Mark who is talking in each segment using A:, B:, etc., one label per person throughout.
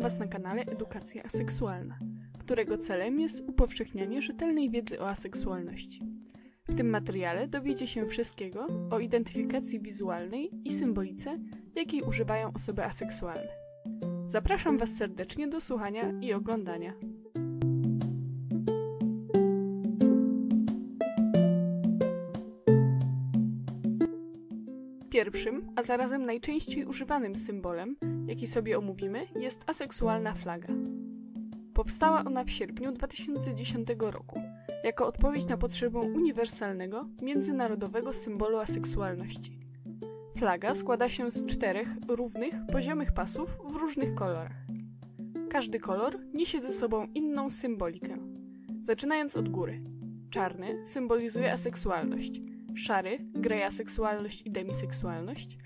A: Was na kanale Edukacja Aseksualna, którego celem jest upowszechnianie rzetelnej wiedzy o aseksualności. W tym materiale dowiecie się wszystkiego o identyfikacji wizualnej i symbolice, jakiej używają osoby aseksualne. Zapraszam Was serdecznie do słuchania i oglądania. Pierwszym, a zarazem najczęściej używanym symbolem, jaki sobie omówimy, jest aseksualna flaga. Powstała ona w sierpniu 2010 roku jako odpowiedź na potrzebę uniwersalnego, międzynarodowego symbolu aseksualności. Flaga składa się z czterech równych, poziomych pasów w różnych kolorach. Każdy kolor niesie ze sobą inną symbolikę. Zaczynając od góry. Czarny symbolizuje aseksualność, szary grey aseksualność i demiseksualność,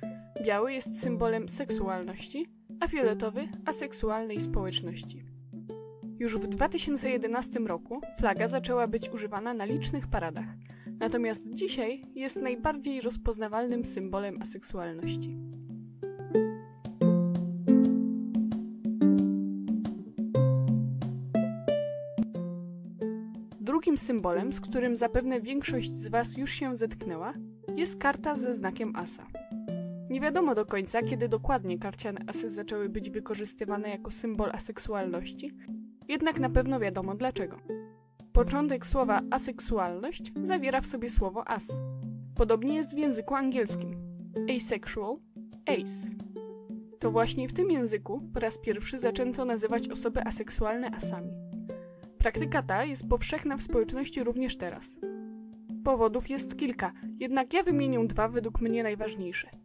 A: biały jest symbolem seksualności, a fioletowy aseksualnej społeczności. Już w 2011 roku flaga zaczęła być używana na licznych paradach, natomiast dzisiaj jest najbardziej rozpoznawalnym symbolem aseksualności. Drugim symbolem, z którym zapewne większość z Was już się zetknęła, jest karta ze znakiem asa. Nie wiadomo do końca, kiedy dokładnie karciane asy zaczęły być wykorzystywane jako symbol aseksualności, jednak na pewno wiadomo dlaczego. Początek słowa aseksualność zawiera w sobie słowo as. Podobnie jest w języku angielskim. Asexual, ace. To właśnie w tym języku po raz pierwszy zaczęto nazywać osoby aseksualne asami. Praktyka ta jest powszechna w społeczności również teraz. Powodów jest kilka, jednak ja wymienię dwa według mnie najważniejsze.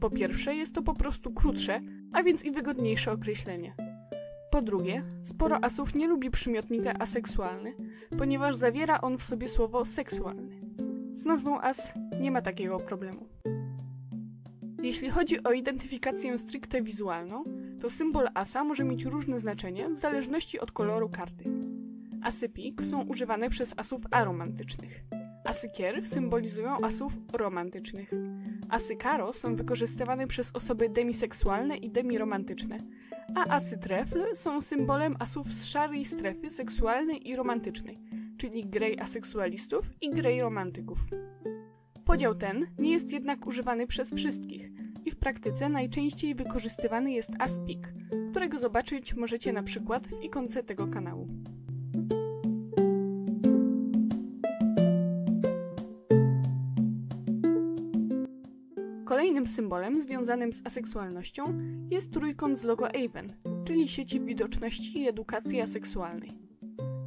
A: Po pierwsze, jest to po prostu krótsze, a więc i wygodniejsze określenie. Po drugie, sporo asów nie lubi przymiotnika aseksualny, ponieważ zawiera on w sobie słowo seksualny. Z nazwą as nie ma takiego problemu. Jeśli chodzi o identyfikację stricte wizualną, to symbol asa może mieć różne znaczenie w zależności od koloru karty. Asy pik są używane przez asów aromantycznych. Asy kier symbolizują asów romantycznych. Asy karo są wykorzystywane przez osoby demiseksualne i demiromantyczne, a asy trefl są symbolem asów z szarej strefy seksualnej i romantycznej, czyli grey aseksualistów i grey romantyków. Podział ten nie jest jednak używany przez wszystkich i w praktyce najczęściej wykorzystywany jest aspik, którego zobaczyć możecie na przykład w ikonce tego kanału. Kolejnym symbolem związanym z aseksualnością jest trójkąt z logo Avon, czyli sieci widoczności i edukacji aseksualnej.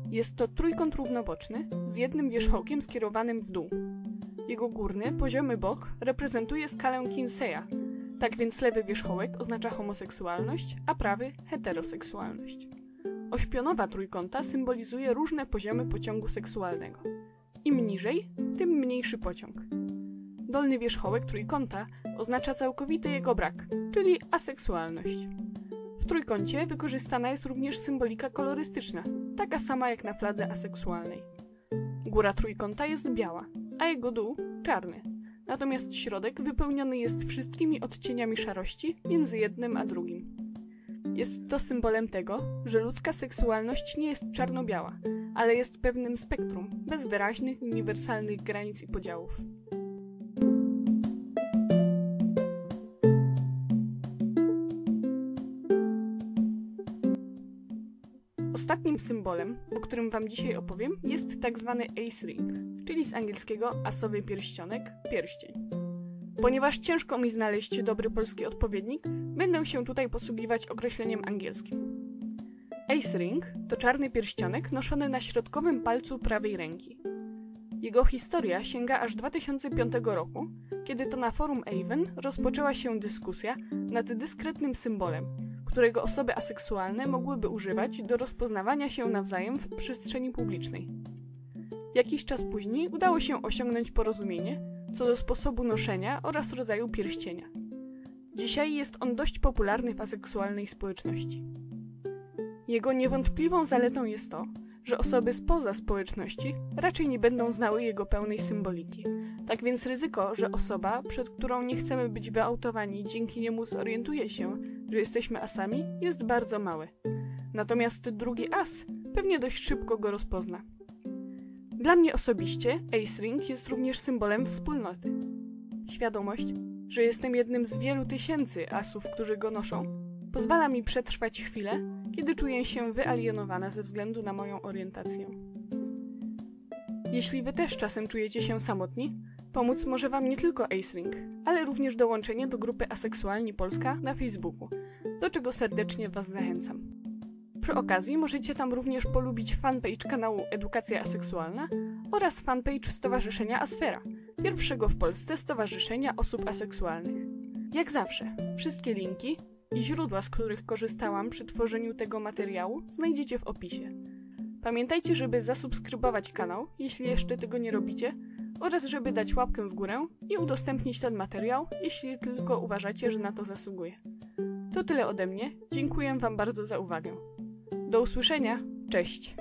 A: Jest to trójkąt równoboczny z jednym wierzchołkiem skierowanym w dół. Jego górny, poziomy bok reprezentuje skalę Kinseya, tak więc lewy wierzchołek oznacza homoseksualność, a prawy heteroseksualność. Oś pionowa trójkąta symbolizuje różne poziomy pociągu seksualnego. Im niżej, tym mniejszy pociąg. Dolny wierzchołek trójkąta oznacza całkowity jego brak, czyli aseksualność. W trójkącie wykorzystana jest również symbolika kolorystyczna, taka sama jak na fladze aseksualnej. Góra trójkąta jest biała, a jego dół czarny. Natomiast środek wypełniony jest wszystkimi odcieniami szarości między jednym a drugim. Jest to symbolem tego, że ludzka seksualność nie jest czarno-biała, ale jest pewnym spektrum, bez wyraźnych, uniwersalnych granic i podziałów. Ostatnim symbolem, o którym Wam dzisiaj opowiem, jest tak zwany ace ring, czyli z angielskiego asowy pierścionek, pierścień. Ponieważ ciężko mi znaleźć dobry polski odpowiednik, będę się tutaj posługiwać określeniem angielskim. Ace ring to czarny pierścionek noszony na środkowym palcu prawej ręki. Jego historia sięga aż 2005 roku, kiedy to na forum Avon rozpoczęła się dyskusja nad dyskretnym symbolem, którego osoby aseksualne mogłyby używać do rozpoznawania się nawzajem w przestrzeni publicznej. Jakiś czas później udało się osiągnąć porozumienie co do sposobu noszenia oraz rodzaju pierścienia. Dzisiaj jest on dość popularny w aseksualnej społeczności. Jego niewątpliwą zaletą jest to, że osoby spoza społeczności raczej nie będą znały jego pełnej symboliki. Tak więc ryzyko, że osoba, przed którą nie chcemy być wyautowani, dzięki niemu zorientuje się, że jesteśmy asami, jest bardzo mały. Natomiast drugi as pewnie dość szybko go rozpozna. Dla mnie osobiście Ace Ring jest również symbolem wspólnoty. Świadomość, że jestem jednym z wielu tysięcy asów, którzy go noszą, pozwala mi przetrwać chwilę, kiedy czuję się wyalienowana ze względu na moją orientację. Jeśli wy też czasem czujecie się samotni, pomóc może wam nie tylko Ace Ring, ale również dołączenie do grupy Aseksualni Polska na Facebooku, do czego serdecznie was zachęcam. Przy okazji możecie tam również polubić fanpage kanału Edukacja Aseksualna oraz fanpage Stowarzyszenia Asfera, pierwszego w Polsce stowarzyszenia osób aseksualnych. Jak zawsze, wszystkie linki i źródła, z których korzystałam przy tworzeniu tego materiału, znajdziecie w opisie. Pamiętajcie, żeby zasubskrybować kanał, jeśli jeszcze tego nie robicie, oraz żeby dać łapkę w górę i udostępnić ten materiał, jeśli tylko uważacie, że na to zasługuje. To tyle ode mnie. Dziękuję Wam bardzo za uwagę. Do usłyszenia. Cześć.